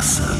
Raça.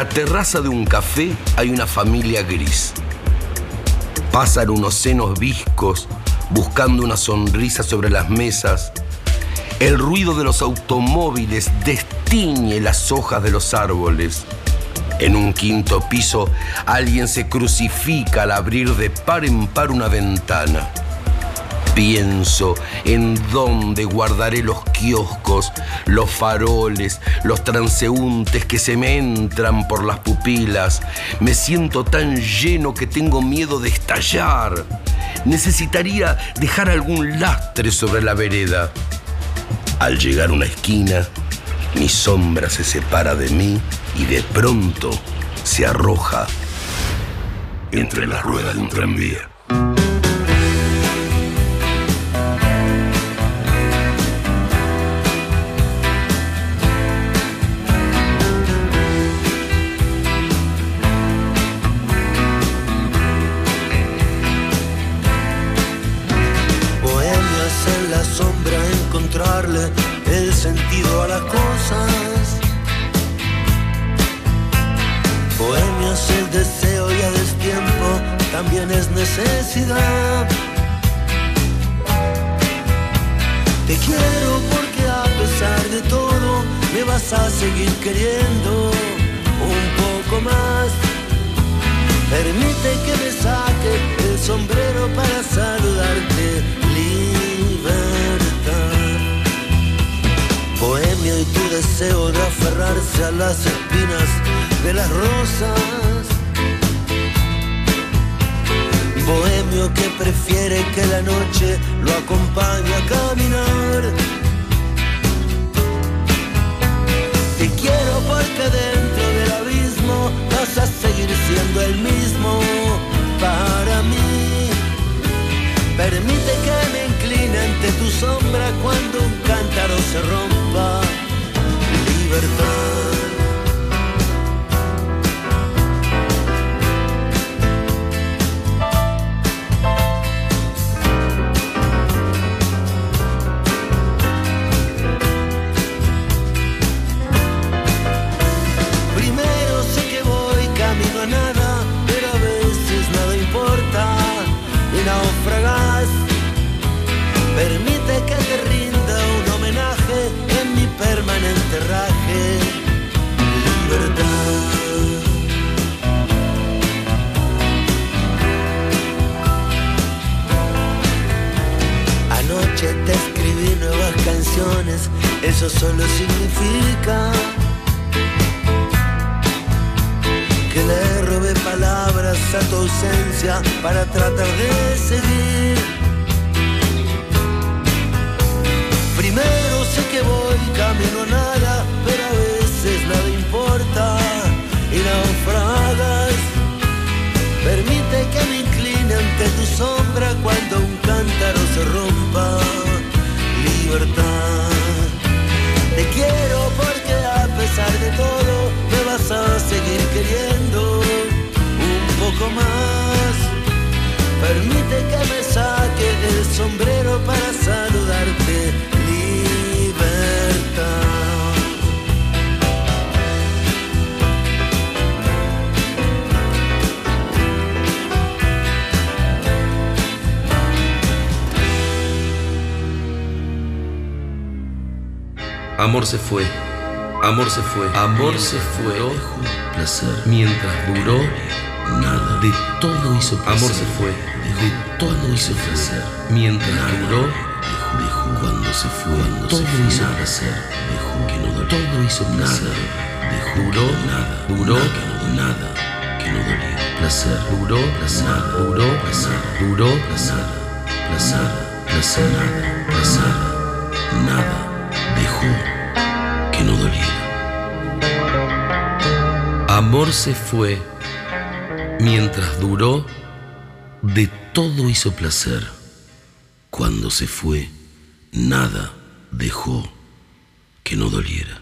la terraza de un café hay una familia gris. Pasan unos senos viscos buscando una sonrisa sobre las mesas. El ruido de los automóviles destiñe las hojas de los árboles. En un quinto piso, alguien se crucifica al abrir de par en par una ventana pienso en dónde guardaré los kioscos, los faroles, los transeúntes que se me entran por las pupilas. Me siento tan lleno que tengo miedo de estallar. Necesitaría dejar algún lastre sobre la vereda. Al llegar a una esquina, mi sombra se separa de mí y de pronto se arroja entre las ruedas de un tranvía. años el deseo ya es tiempo, también es necesidad. Te quiero porque a pesar de todo me vas a seguir queriendo un poco más. Permite que me saque el sombrero para saludarte libre bohemia y tu deseo de aferrarse a las espinas de las rosas. Bohemio que prefiere que la noche lo acompañe a caminar. Te quiero porque dentro del abismo vas a seguir siendo el mismo para mí. Permite que me incline ante tu sombra regresa tu ausencia para tratar de seguir. Primero sé que voy camino a nada, pero a veces nada importa y naufragas. Permite que me incline ante tu sombra cuando un cántaro se rompa. Libertad. Te quiero porque a pesar de todo me vas a seguir queriendo poco más. Permite que me saque el sombrero para saludarte, libertad. Amor se fue, amor se fue, amor se fue, ojo, placer, mientras duró Nada. De todo hizo placer. Amor se fue. Dejó. De todo hizo placer. Mientras Nada. duró. Dejó, dejó. Cuando se fue. Cuando todo se hizo Nada. placer. Dejó que no dolió. Todo hizo placer. Nada. Dejó duró. Nada. Duró. Nada. Que no dolía. Placer. Duró. Placer. Nada. Duró. Placer. Duró. Placer. Placer. Placer. Nada. Placer. Nada. Dejó que no doliera. Amor se fue Mientras duró, de todo hizo placer. Cuando se fue, nada dejó que no doliera.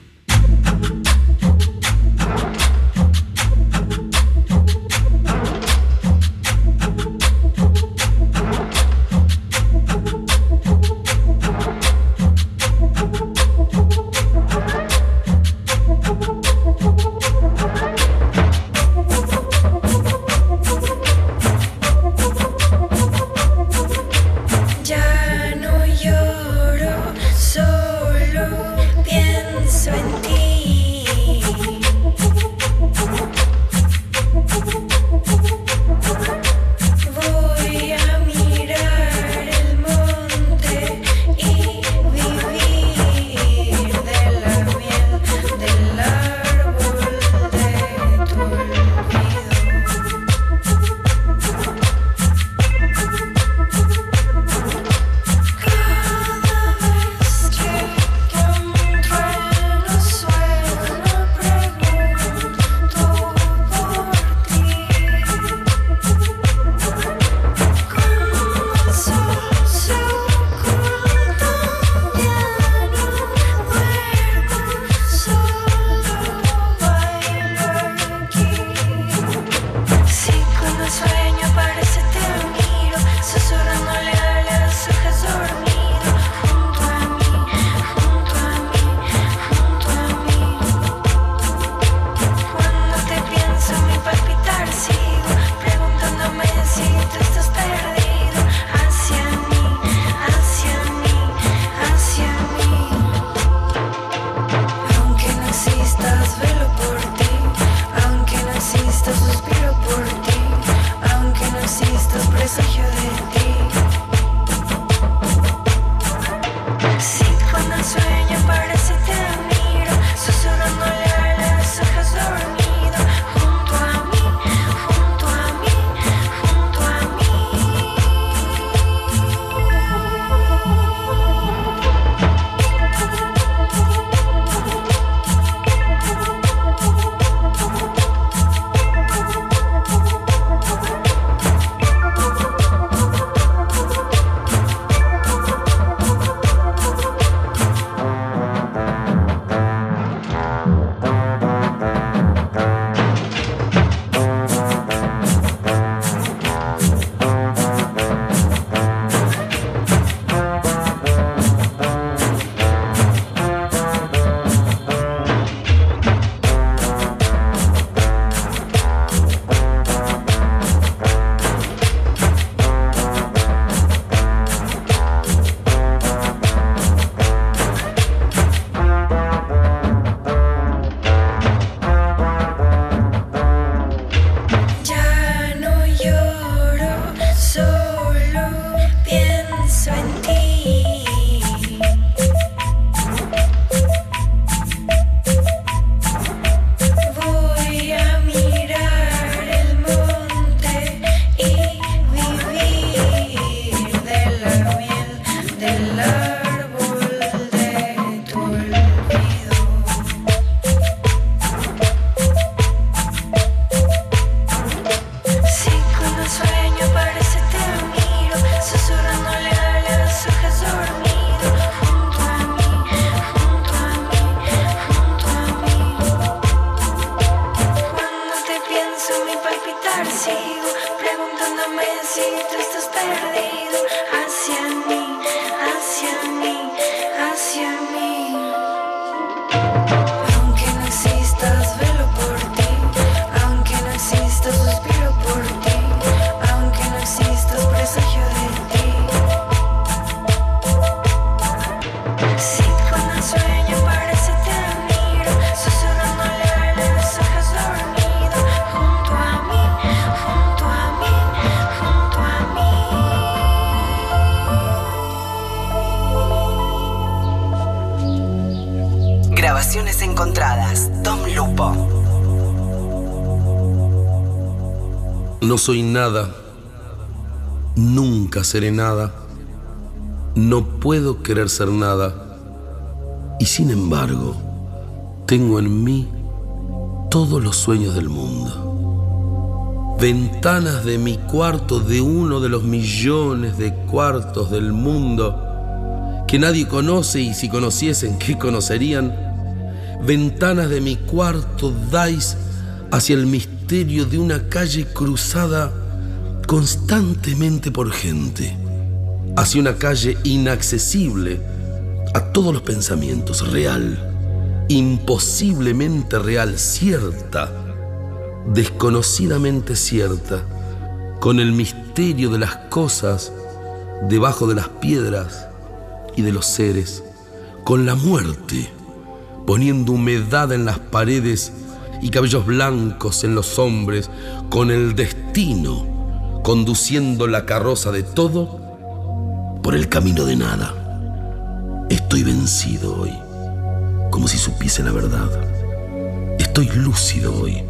No soy nada, nunca seré nada, no puedo querer ser nada, y sin embargo, tengo en mí todos los sueños del mundo. Ventanas de mi cuarto, de uno de los millones de cuartos del mundo que nadie conoce y si conociesen, ¿qué conocerían? Ventanas de mi cuarto dais hacia el misterio de una calle cruzada constantemente por gente, hacia una calle inaccesible a todos los pensamientos, real, imposiblemente real, cierta, desconocidamente cierta, con el misterio de las cosas debajo de las piedras y de los seres, con la muerte, poniendo humedad en las paredes y cabellos blancos en los hombres, con el destino, conduciendo la carroza de todo por el camino de nada. Estoy vencido hoy, como si supiese la verdad. Estoy lúcido hoy,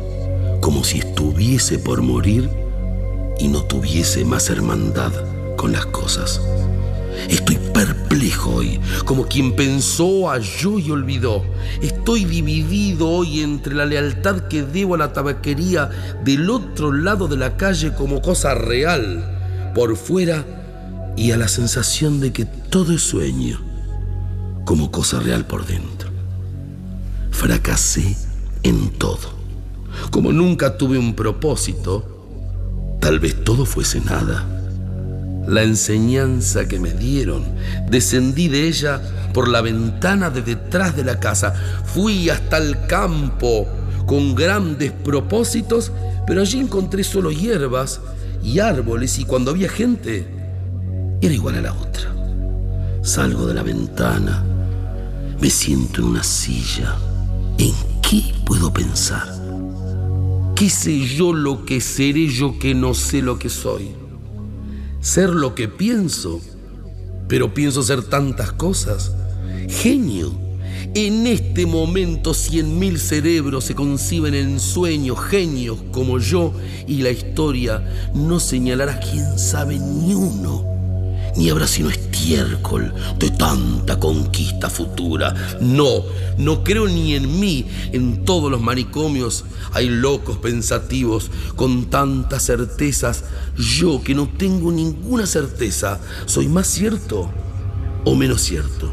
como si estuviese por morir y no tuviese más hermandad con las cosas. Estoy perplejo como quien pensó, halló y olvidó. Estoy dividido hoy entre la lealtad que debo a la tabaquería del otro lado de la calle como cosa real por fuera y a la sensación de que todo es sueño como cosa real por dentro. Fracasé en todo. Como nunca tuve un propósito, tal vez todo fuese nada. La enseñanza que me dieron, descendí de ella por la ventana de detrás de la casa, fui hasta el campo con grandes propósitos, pero allí encontré solo hierbas y árboles y cuando había gente, era igual a la otra. Salgo de la ventana, me siento en una silla. ¿En qué puedo pensar? ¿Qué sé yo lo que seré yo que no sé lo que soy? Ser lo que pienso, pero pienso ser tantas cosas. Genio. En este momento cien mil cerebros se conciben en sueños, genios como yo, y la historia no señalará quién sabe ni uno, ni habrá sino estiércol de tanta conquista futura. No, no creo ni en mí. En todos los manicomios hay locos pensativos con tantas certezas. Yo que no tengo ninguna certeza, ¿soy más cierto o menos cierto?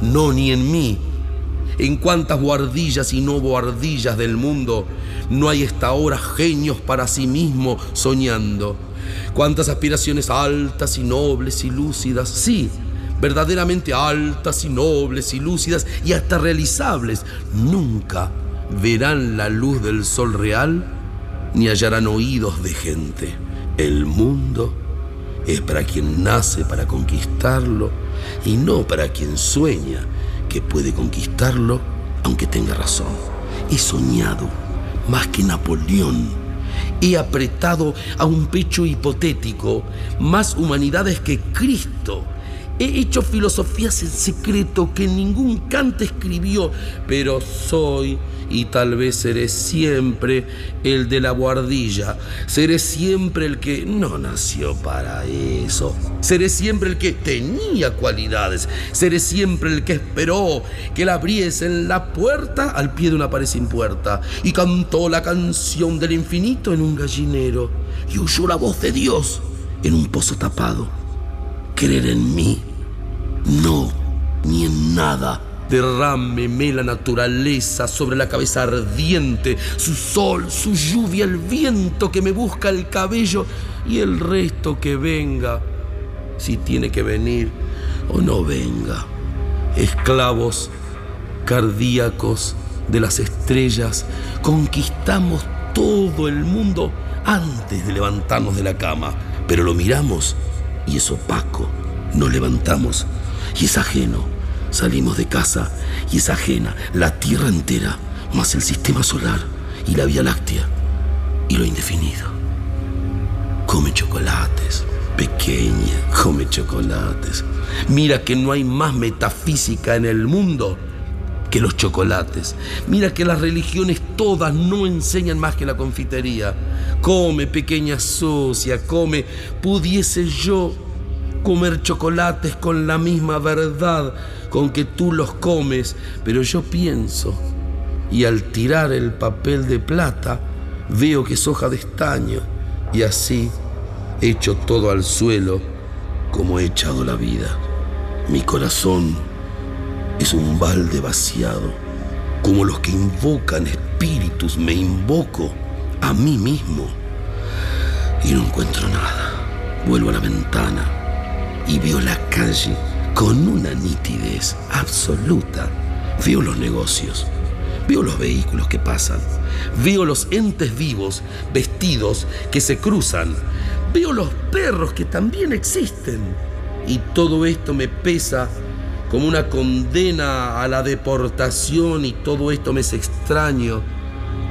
No, ni en mí. En cuántas guardillas y no guardillas del mundo no hay hasta ahora genios para sí mismo soñando. Cuántas aspiraciones altas y nobles y lúcidas, sí, verdaderamente altas y nobles y lúcidas y hasta realizables, nunca verán la luz del sol real ni hallarán oídos de gente. El mundo es para quien nace para conquistarlo y no para quien sueña que puede conquistarlo aunque tenga razón. He soñado más que Napoleón. He apretado a un pecho hipotético más humanidades que Cristo. He hecho filosofías en secreto que ningún Kant escribió, pero soy y tal vez seré siempre el de la guardilla. Seré siempre el que no nació para eso. Seré siempre el que tenía cualidades. Seré siempre el que esperó que la abriesen la puerta al pie de una pared sin puerta y cantó la canción del infinito en un gallinero y oyó la voz de Dios en un pozo tapado. Creer en mí, no, ni en nada Derrámeme la naturaleza sobre la cabeza ardiente, su sol, su lluvia, el viento que me busca el cabello y el resto que venga, si tiene que venir o no venga. Esclavos cardíacos de las estrellas, conquistamos todo el mundo antes de levantarnos de la cama, pero lo miramos y es opaco, nos levantamos y es ajeno Salimos de casa y es ajena la Tierra entera, más el sistema solar y la Vía Láctea y lo indefinido. Come chocolates, pequeña, come chocolates. Mira que no hay más metafísica en el mundo que los chocolates. Mira que las religiones todas no enseñan más que la confitería. Come, pequeña sucia, come. Pudiese yo comer chocolates con la misma verdad con que tú los comes, pero yo pienso, y al tirar el papel de plata, veo que es hoja de estaño, y así echo todo al suelo como he echado la vida. Mi corazón es un balde vaciado, como los que invocan espíritus, me invoco a mí mismo y no encuentro nada. Vuelvo a la ventana y veo la calle con una nitidez absoluta. Veo los negocios, veo los vehículos que pasan, veo los entes vivos vestidos que se cruzan, veo los perros que también existen. Y todo esto me pesa como una condena a la deportación y todo esto me es extraño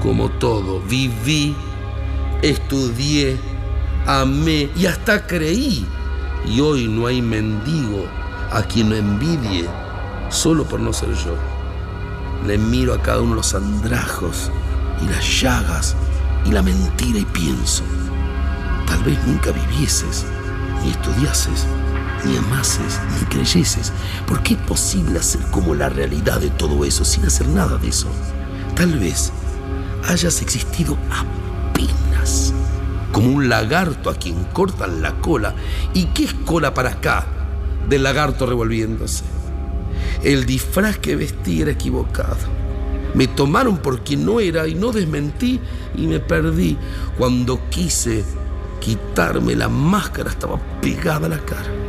como todo. Viví, estudié, amé y hasta creí. Y hoy no hay mendigo a quien envidie solo por no ser yo. Le miro a cada uno los andrajos y las llagas y la mentira y pienso, tal vez nunca vivieses, ni estudiases, ni amases, ni creyeses, porque es posible hacer como la realidad de todo eso sin hacer nada de eso. Tal vez hayas existido apenas como un lagarto a quien cortan la cola. ¿Y qué es cola para acá del lagarto revolviéndose? El disfraz que vestí era equivocado. Me tomaron por quien no era y no desmentí y me perdí. Cuando quise quitarme la máscara estaba pegada a la cara.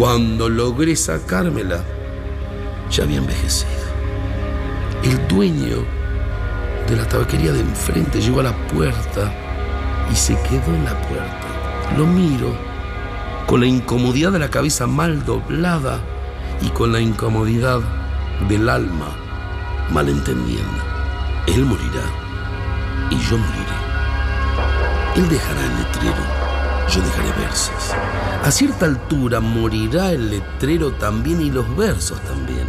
Cuando logré sacármela, ya había envejecido. El dueño de la tabaquería de enfrente llegó a la puerta y se quedó en la puerta. Lo miro con la incomodidad de la cabeza mal doblada y con la incomodidad del alma malentendiendo. Él morirá y yo moriré. Él dejará el letrero, yo dejaré versos. A cierta altura morirá el letrero también y los versos también.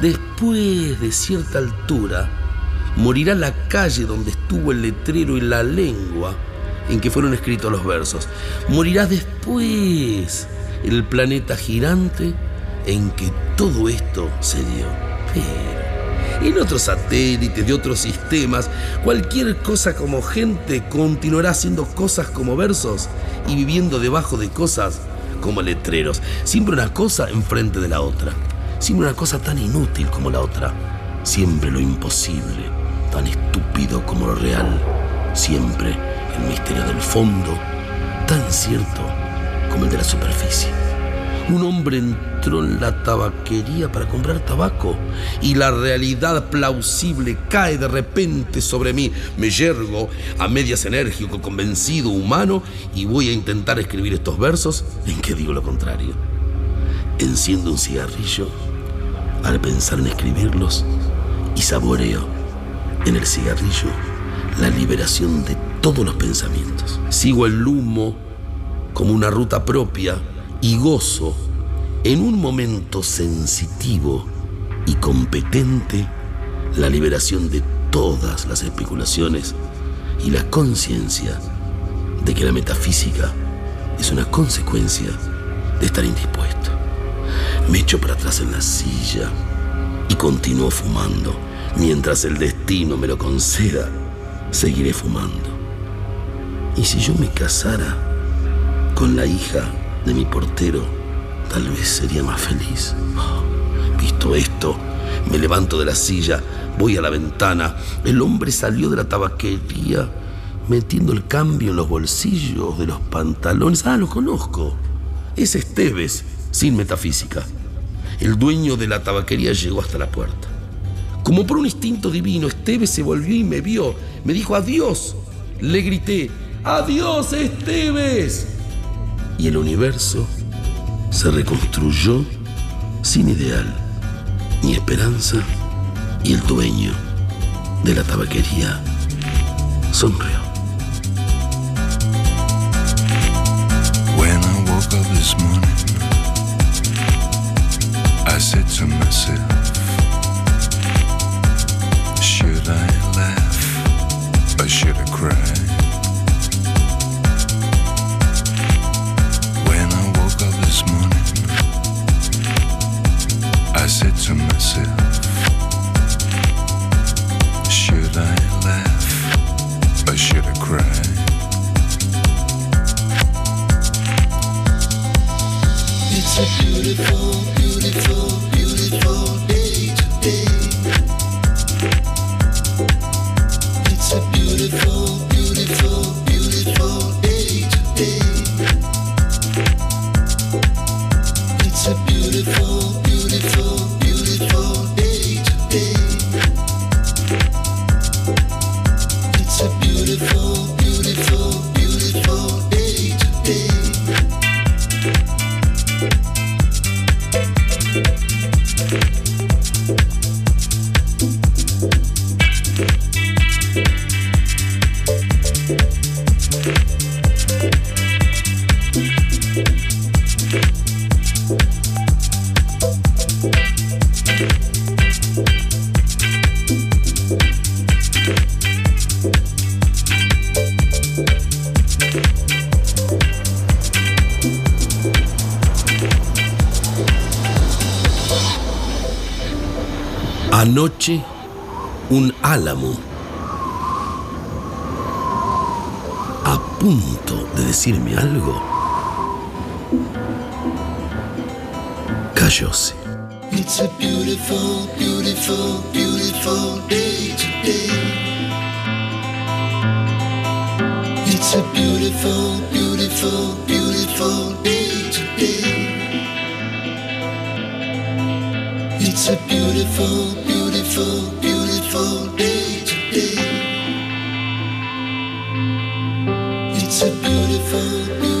Después de cierta altura, morirá la calle donde estuvo el letrero y la lengua en que fueron escritos los versos. Morirá después el planeta girante en que todo esto se dio. Pero en otros satélites de otros sistemas, cualquier cosa como gente continuará haciendo cosas como versos y viviendo debajo de cosas como letreros. Siempre una cosa enfrente de la otra. Siempre una cosa tan inútil como la otra. Siempre lo imposible, tan estúpido como lo real. Siempre el misterio del fondo, tan cierto como el de la superficie. Un hombre entró en la tabaquería para comprar tabaco y la realidad plausible cae de repente sobre mí. Me yergo a medias enérgico, convencido, humano y voy a intentar escribir estos versos en que digo lo contrario. Enciendo un cigarrillo al pensar en escribirlos y saboreo en el cigarrillo la liberación de todos los pensamientos. Sigo el humo como una ruta propia y gozo en un momento sensitivo y competente la liberación de todas las especulaciones y la conciencia de que la metafísica es una consecuencia de estar indispuesto. Me echo para atrás en la silla y continúo fumando. Mientras el destino me lo conceda, seguiré fumando. ¿Y si yo me casara con la hija de mi portero, tal vez sería más feliz? Visto esto, me levanto de la silla, voy a la ventana. El hombre salió de la tabaquería metiendo el cambio en los bolsillos de los pantalones. Ah, lo conozco. Es Esteves, sin metafísica. El dueño de la tabaquería llegó hasta la puerta. Como por un instinto divino, Esteves se volvió y me vio. Me dijo adiós. Le grité, adiós Esteves. Y el universo se reconstruyó sin ideal ni esperanza y el dueño de la tabaquería sonrió. It's a beautiful, beautiful, beautiful day today. It's a beautiful, beautiful, beautiful day today. It's a beautiful, beautiful, beautiful day today. It's a beautiful, beautiful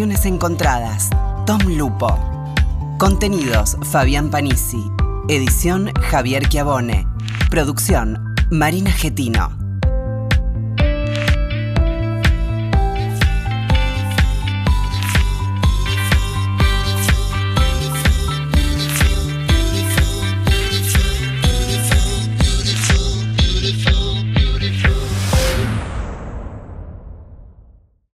Encontradas. Tom Lupo. Contenidos Fabián Panisi. Edición Javier Chiavone. Producción Marina Getino.